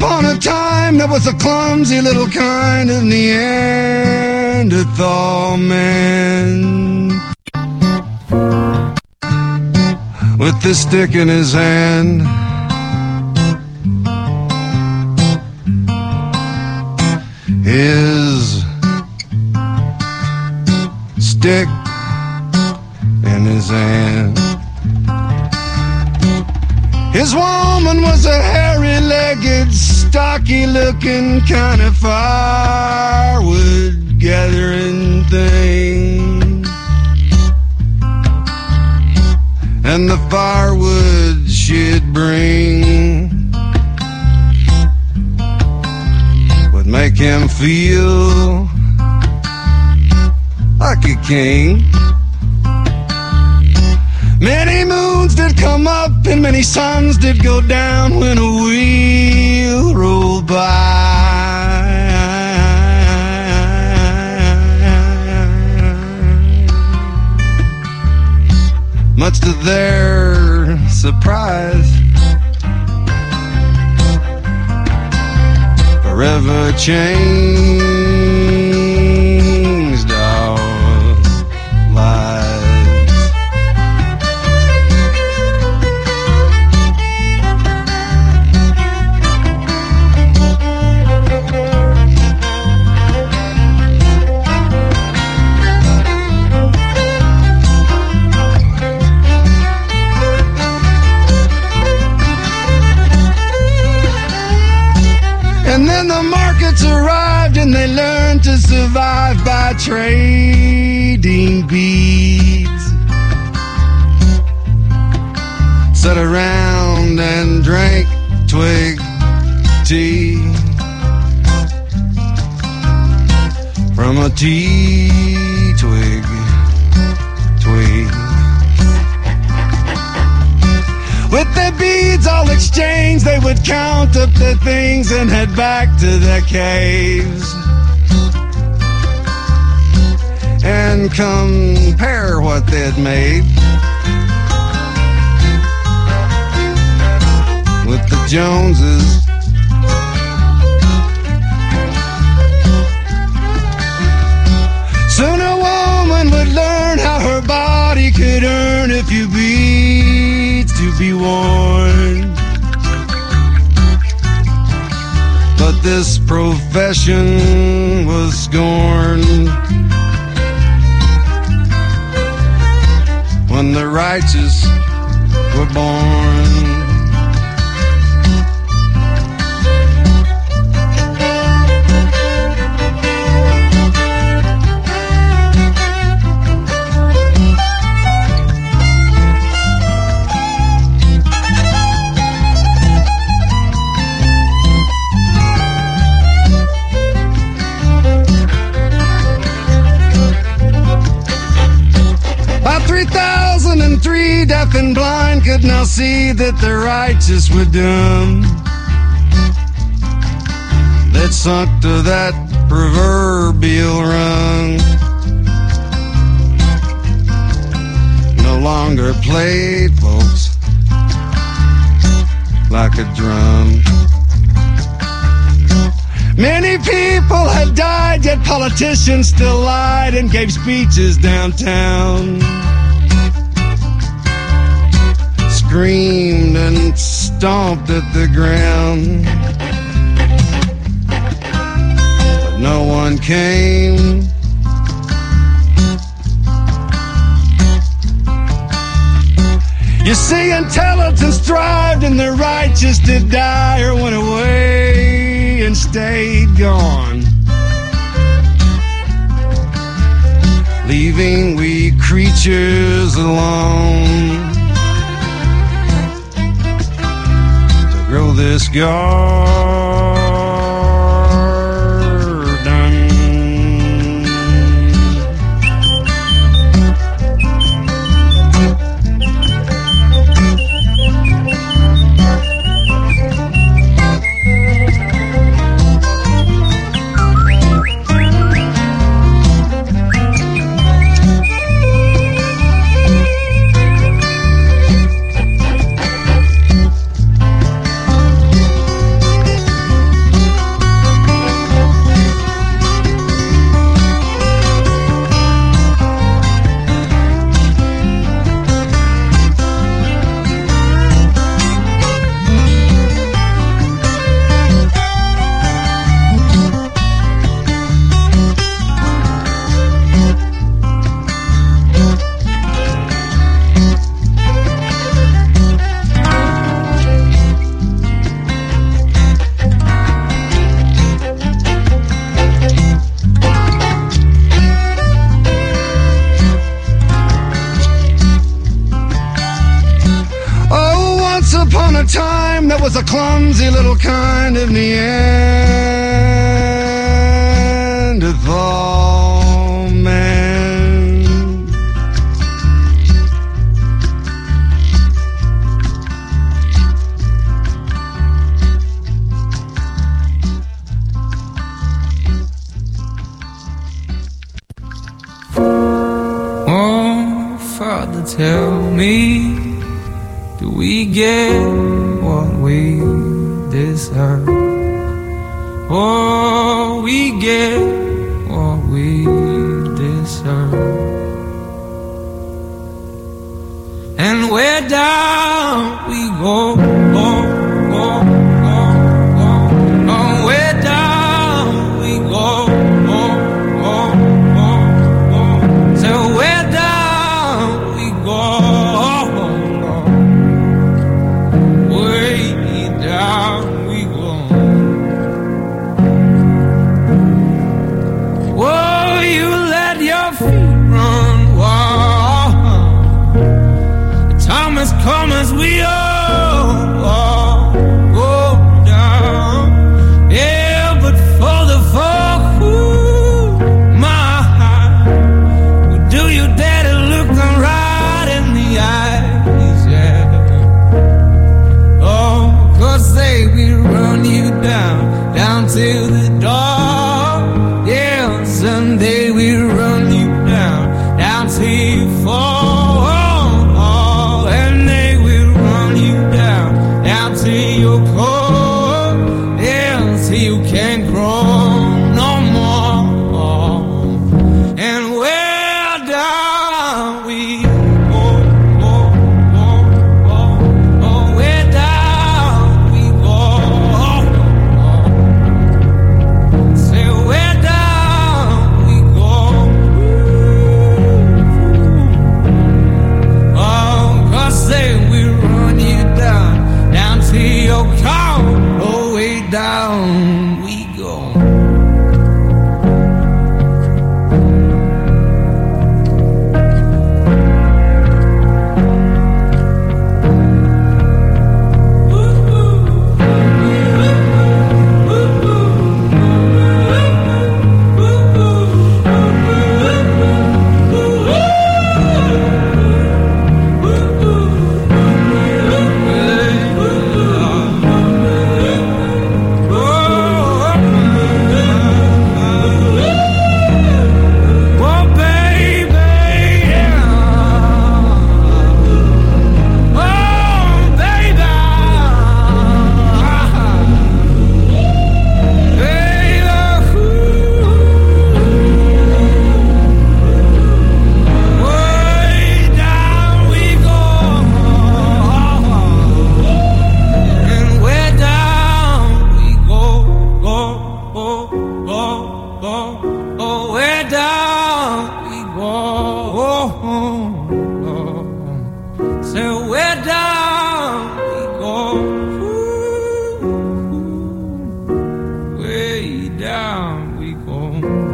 Upon a time, there was a clumsy little kind of Neanderthal man. With the stick in his hand. His stick in his hand. His woman was a hairy legged, stocky looking kind of firewood gathering thing. And the firewood she'd bring would make him feel like a king. Many moons did come up and many suns did go down when a wheel rolled by. Much to their surprise, forever changed trading beads. Sat around and drank twig tea from a tea twig, twig. With their beads all exchanged, they would count up their things and head back to their caves. And compare what they'd made with the Joneses. Soon a woman would learn how her body could earn a few beads to be worn. But this profession was scorned the righteous were born. Blind could now see that the righteous were dumb. They'd sunk to that proverbial rung. No longer played, folks, like a drum. Many people had died, yet politicians still lied and gave speeches downtown. Screamed and stomped at the ground. But no one came. You see, intelligence thrived and the righteous did die or went away and stayed gone. Leaving we creatures alone this garden. That was a clumsy little kind of Neanderthal man. Oh, Father, tell me, do we get Mm-hmm.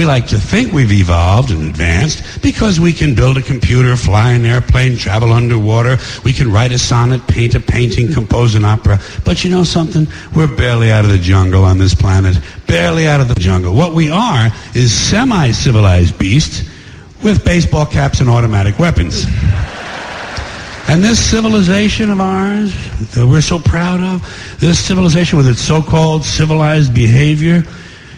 We like to think we've evolved and advanced because we can build a computer, fly an airplane, travel underwater. We can write a sonnet, paint a painting, compose an opera. But you know something? We're barely out of the jungle on this planet. Barely out of the jungle. What we are is semi-civilized beasts with baseball caps and automatic weapons. And this civilization of ours that we're so proud of, this civilization with its so-called civilized behavior,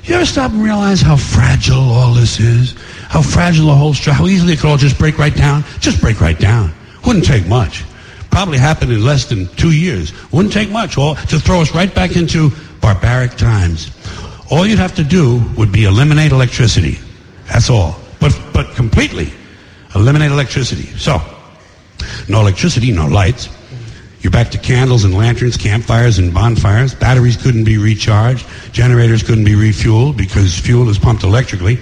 you ever stop and realize how fragile all this is? How fragile the whole structure, how easily it could all just break right down? Just break right down. Wouldn't take much. Probably happen in less than two years. Wouldn't take much all to throw us right back into barbaric times. All you'd have to do would be eliminate electricity. That's all. But, but completely eliminate electricity. So, no electricity, no lights. You're back to candles and lanterns, campfires and bonfires. Batteries couldn't be recharged. Generators couldn't be refueled because fuel is pumped electrically.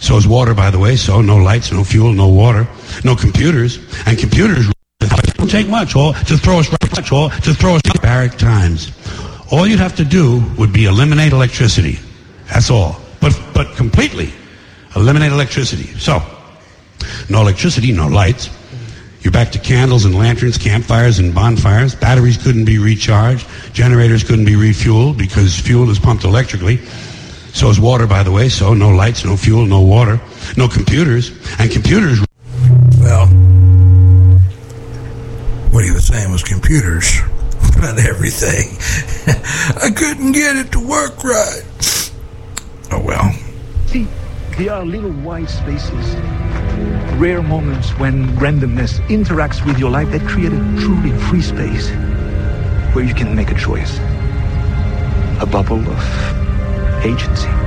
So is water, by the way. So no lights, no fuel, no water, no computers. And computers don't take much or to throw us much or to throw us times. All you'd have to do would be eliminate electricity. That's all. But but completely eliminate electricity. So no electricity, no lights, you're back to candles and lanterns, campfires and bonfires. Batteries couldn't be recharged. Generators couldn't be refueled because fuel is pumped electrically. So is water, by the way. So no lights, no fuel, no water, no computers. And computers. Well, what he was saying was computers run everything. I couldn't get it to work right. Oh, well. See, there are little white spaces rare moments when randomness interacts with your life that create a truly free space where you can make a choice. A bubble of agency.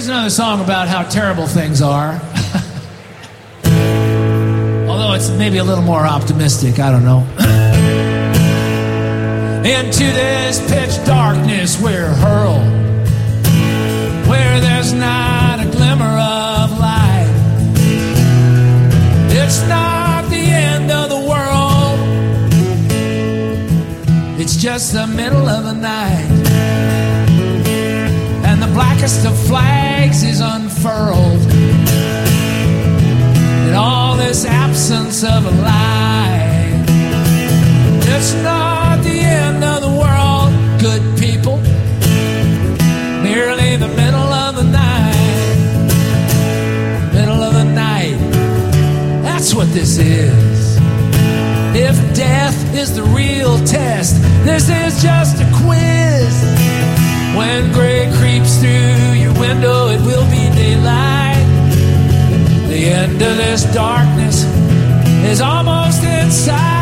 Here's another song about how terrible things are. Although it's maybe a little more optimistic, I don't know. Into this pitch darkness we're hurled, where there's not a glimmer of light. It's not the end of the world, it's just the middle of the night. Blackest of flags is unfurled. In all this absence of a light, it's not the end of the world, good people. Merely the middle of the night. Middle of the night. That's what this is. If death is the real test, this is just a quiz. When gray creeps through your window, it will be daylight. The end of this darkness is almost inside.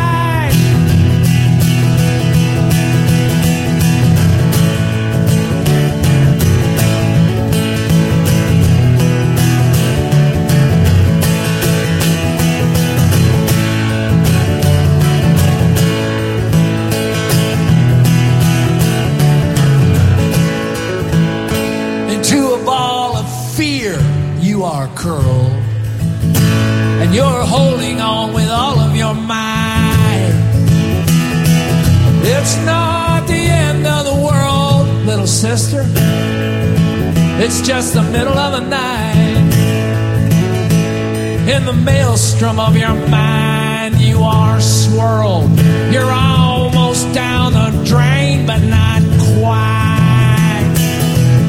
It's just the middle of the night. In the maelstrom of your mind, you are swirled. You're almost down the drain, but not quite.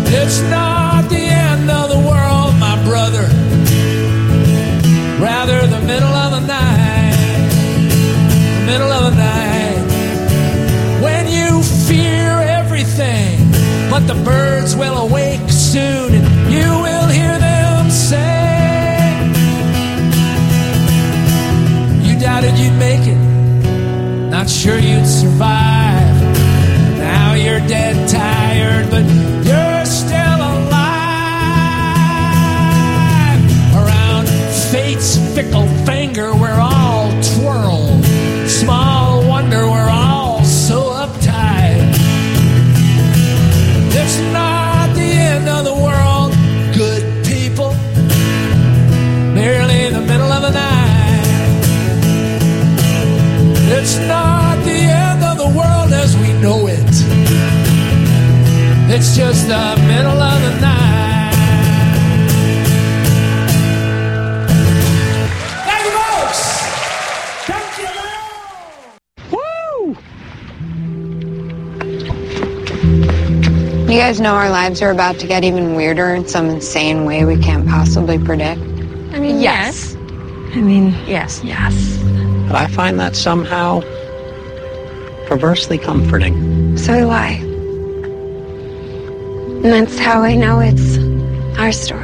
It's not the end of the world, my brother. Rather, the middle of the night. The middle of the night. When you fear everything, but the birds will awake soon, you will hear them say, You doubted you'd make it, not sure you'd survive. Now you're dead tired, but you're still alive. Around fate's fickle finger, It's just the middle of the night. Thank you, folks. Thank you. Woo! You guys know our lives are about to get even weirder in some insane way we can't possibly predict. I mean, yes. I mean, yes, yes. But I find that somehow perversely comforting. So do I. And that's how I know it's our story.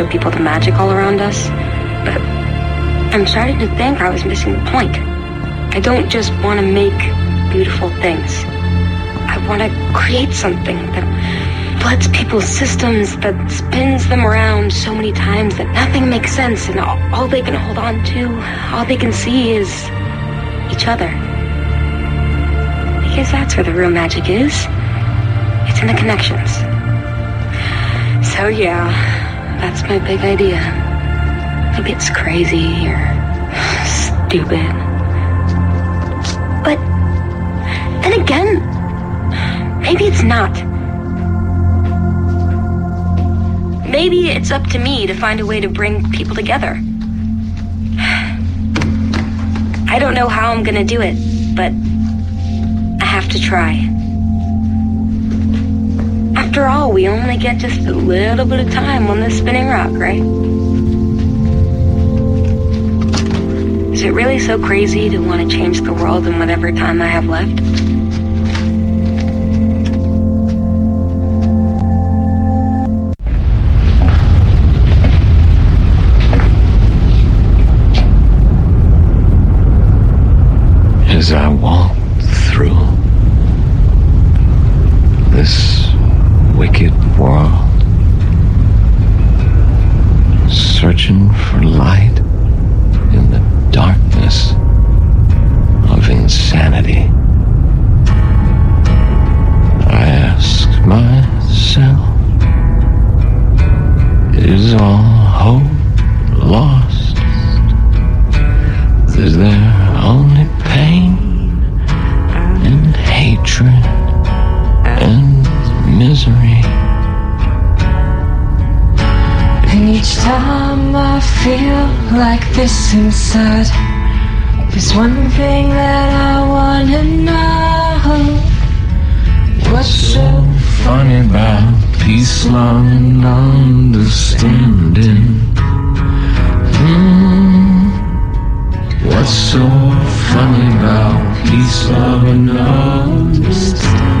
Show people the magic all around us, but I'm starting to think I was missing the point. I don't just want to make beautiful things. I want to create something that floods people's systems, that spins them around so many times that nothing makes sense, and all, all they can hold on to, all they can see is each other. Because that's where the real magic is. It's in the connections. So yeah, that's my big idea. Maybe it's crazy or stupid. But then again, maybe it's not. Maybe it's up to me to find a way to bring people together. I don't know how I'm gonna do it, but I have to try. After all, we only get just a little bit of time on this spinning rock, right? Is it really so crazy to want to change the world in whatever time I have left? Peace, love, and understanding. Hmm. What's so funny about peace, love, and understanding?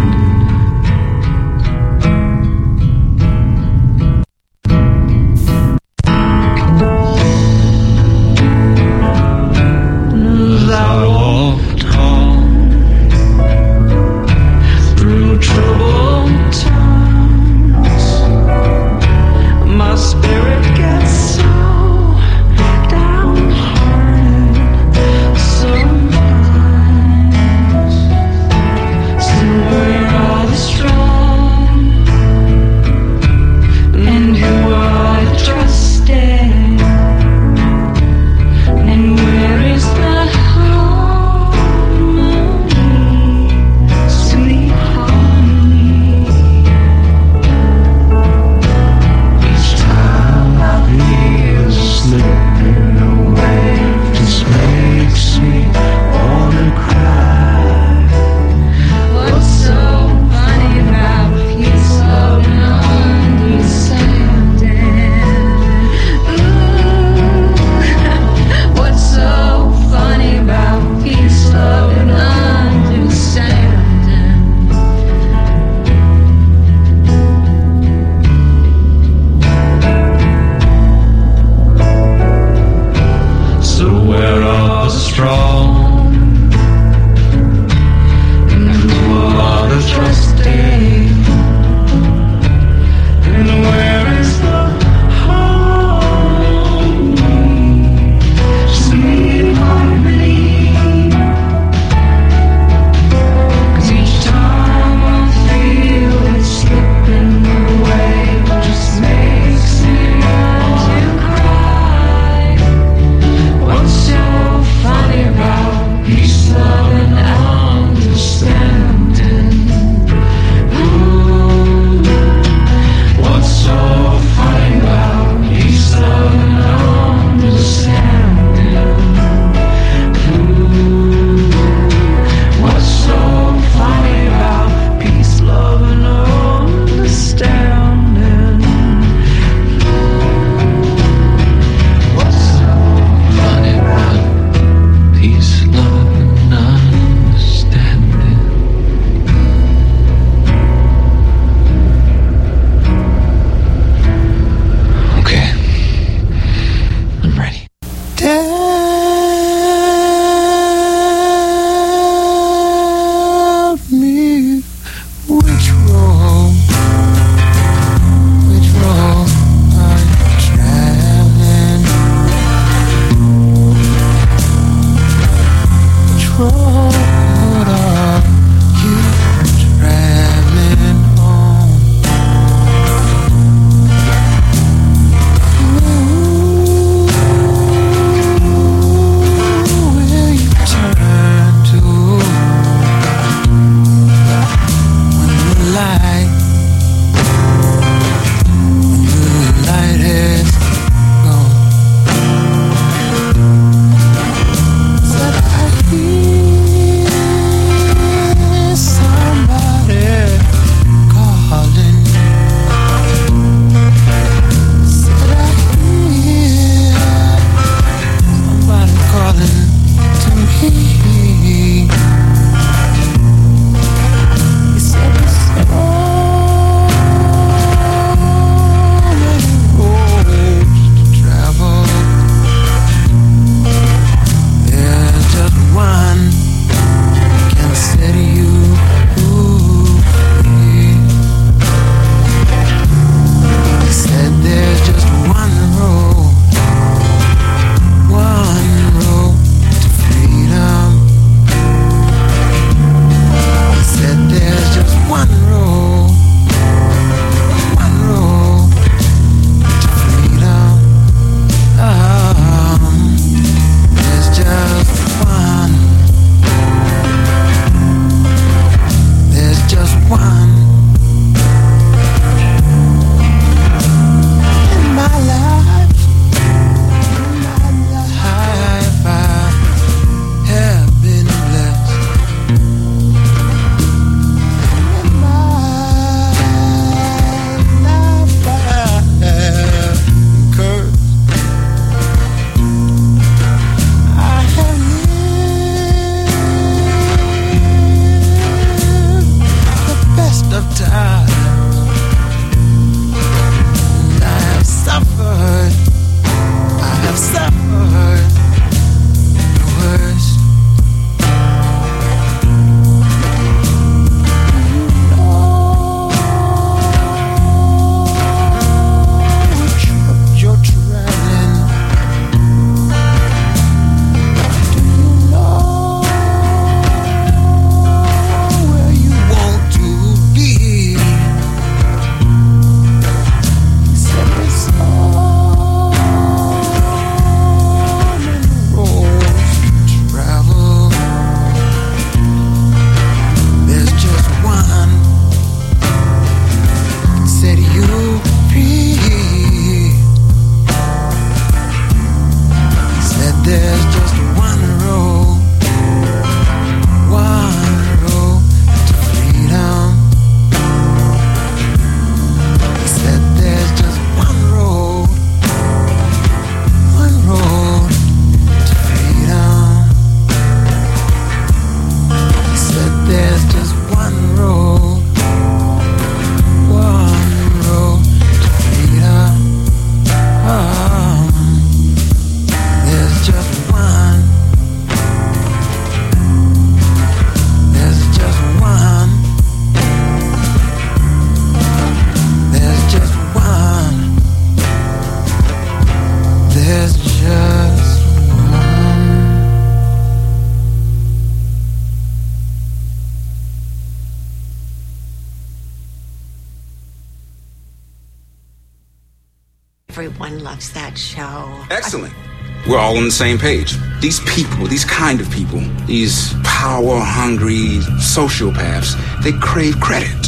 All on the same page. These people, these kind of people, these power hungry sociopaths, they crave credit.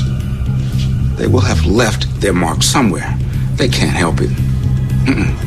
They will have left their mark somewhere. They can't help it. Mm-mm.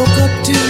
Woke up to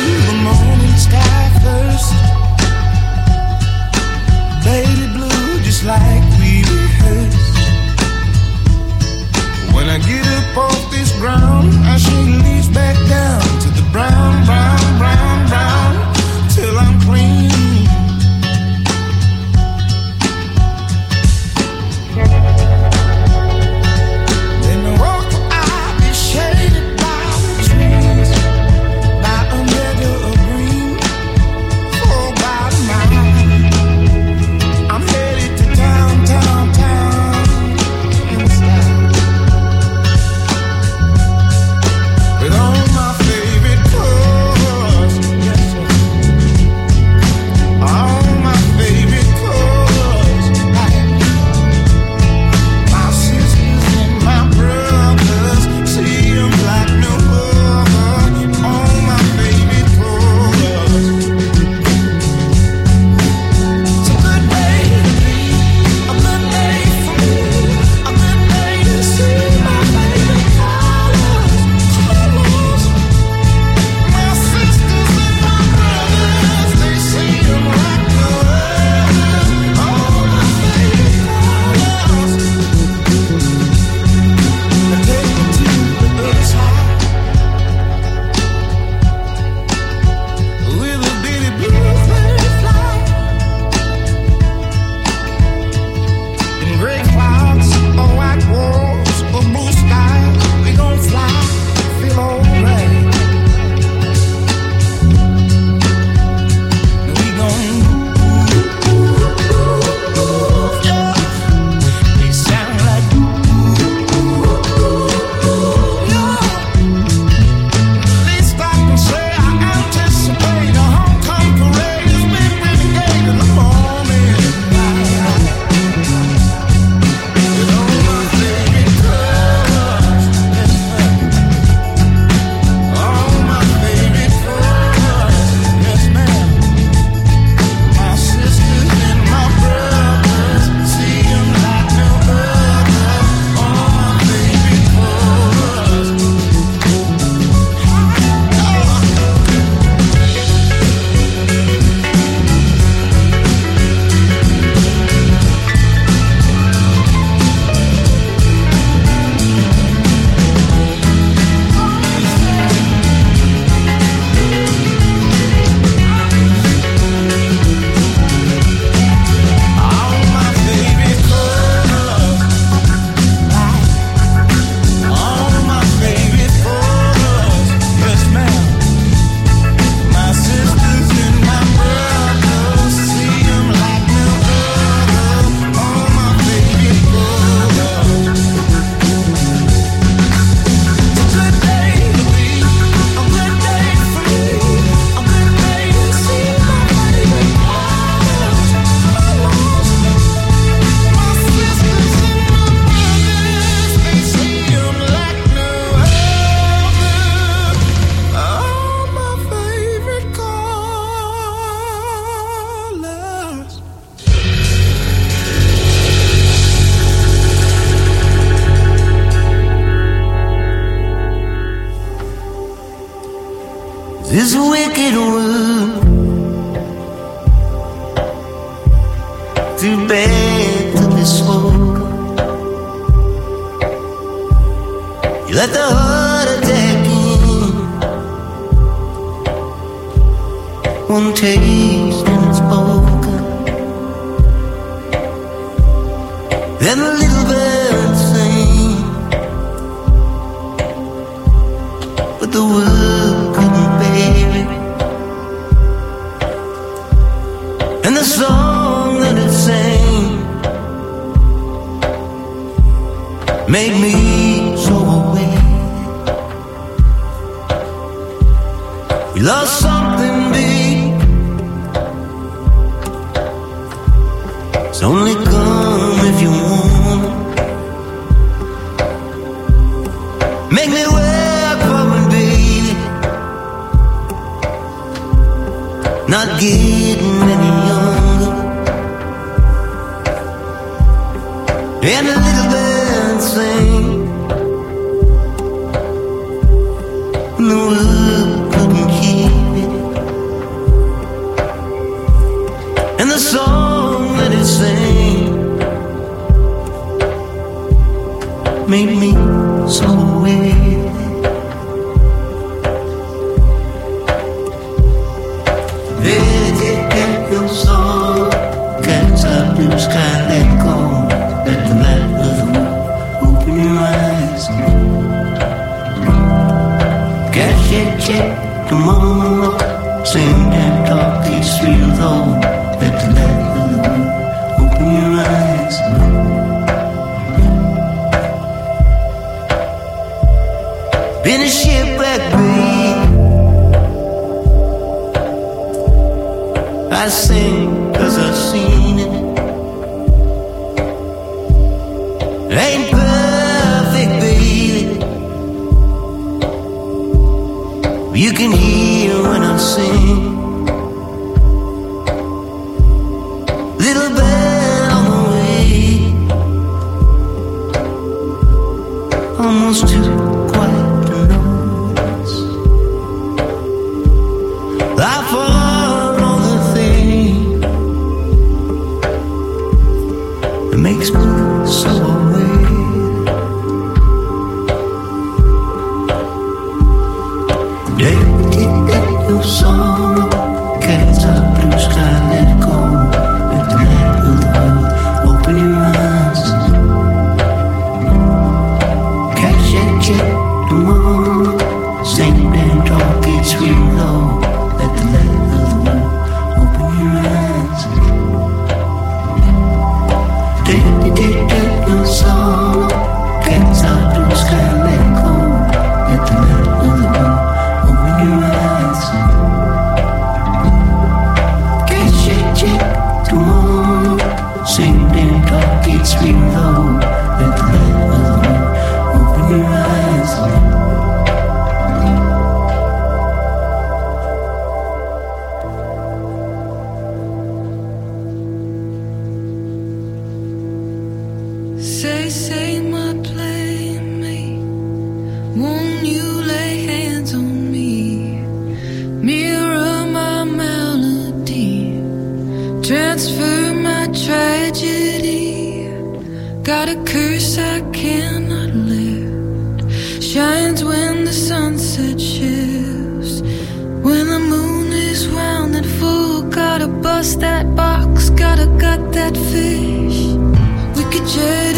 Been a shipwreck, babe. I sing cause I've seen it. Ain't perfect, baby. You can hear when I'm singing. Got a curse I cannot lift. Shines when the sunset shifts. When the moon is round and full. Gotta bust that box. Gotta gut that fish. We could just.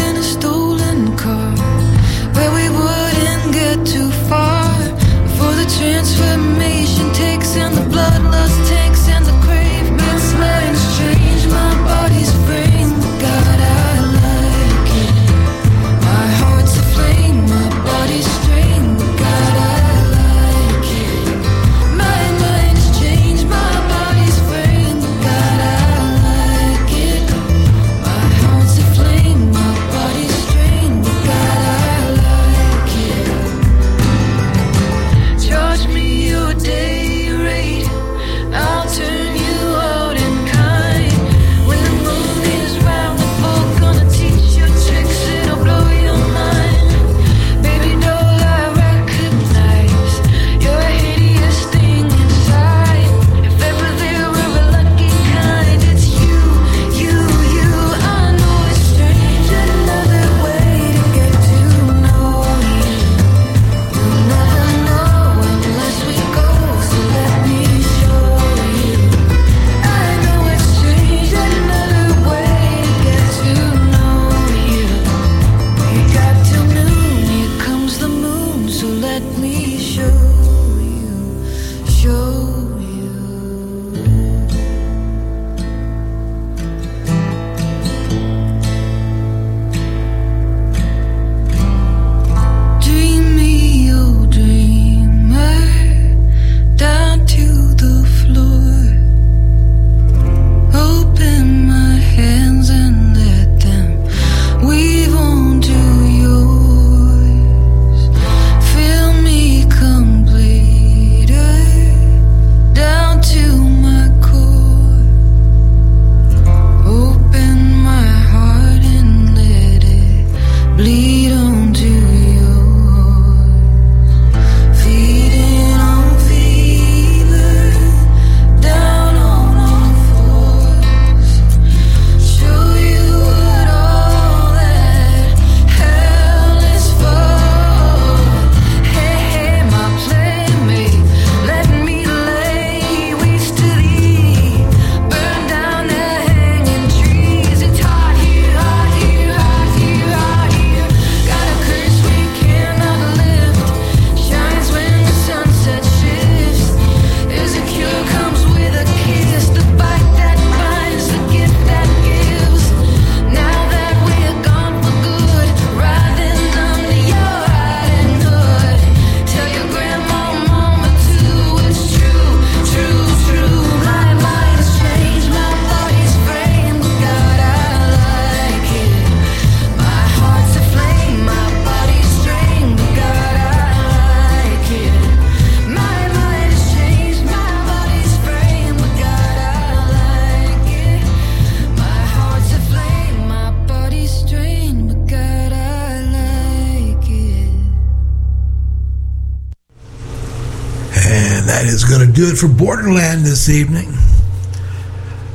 for Borderland this evening.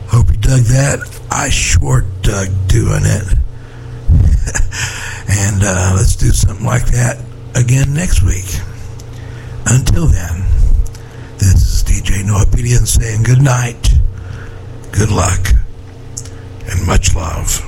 Hope you dug that. I short dug doing it. and uh, let's do something like that again next week. Until then, this is DJ Noapedia saying good night, good luck, and much love.